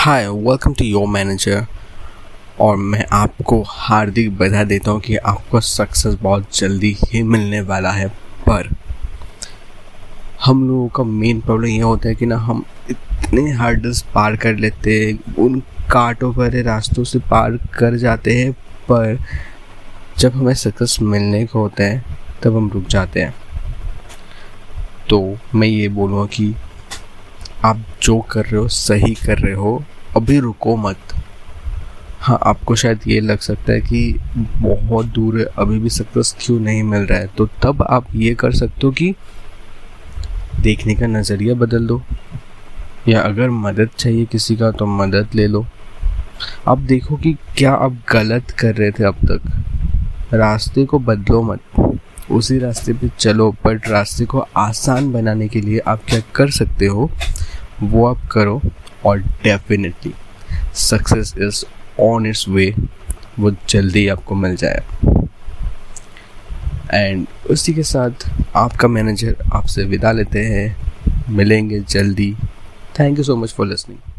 Hi welcome to your manager और मैं आपको हार्दिक बधा देता हूँ कि आपको सक्सेस बहुत जल्दी ही मिलने वाला है। पर हम लोगों का मेन प्रॉब्लम ये होता है कि ना हम इतने हार्डल्स पार कर लेते हैं, उन कांटों भरे रास्तों से पार कर जाते हैं, पर जब हमें सक्सेस मिलने को होता है, तब हम रुक जाते हैं। तो मैं ये बोलूँगा कि आप जो कर रहे हो, सही कर रहे हो, अभी रुको मत। हाँ आपको शायद ये लग सकता है कि बहुत दूर है, अभी भी सक्सेस क्यों नहीं मिल रहा है? तो तब आप ये कर सकते हो कि देखने का नज़रिया बदल दो। या अगर मदद चाहिए किसी का तो मदद ले लो। आप देखो कि क्या आप गलत कर रहे थे अब तक। रास्ते को बदलो मत। उसी रास्ते पे चलो, बट रास्ते को आसान बनाने के लिए आप क्या कर सकते हो? वो आप करो, और definitely success is on its way वो जल्दी आपको मिल जाए एंड उसी के साथ आपका मैनेजर आपसे विदा लेते हैं। मिलेंगे जल्दी। Thank you so much for listening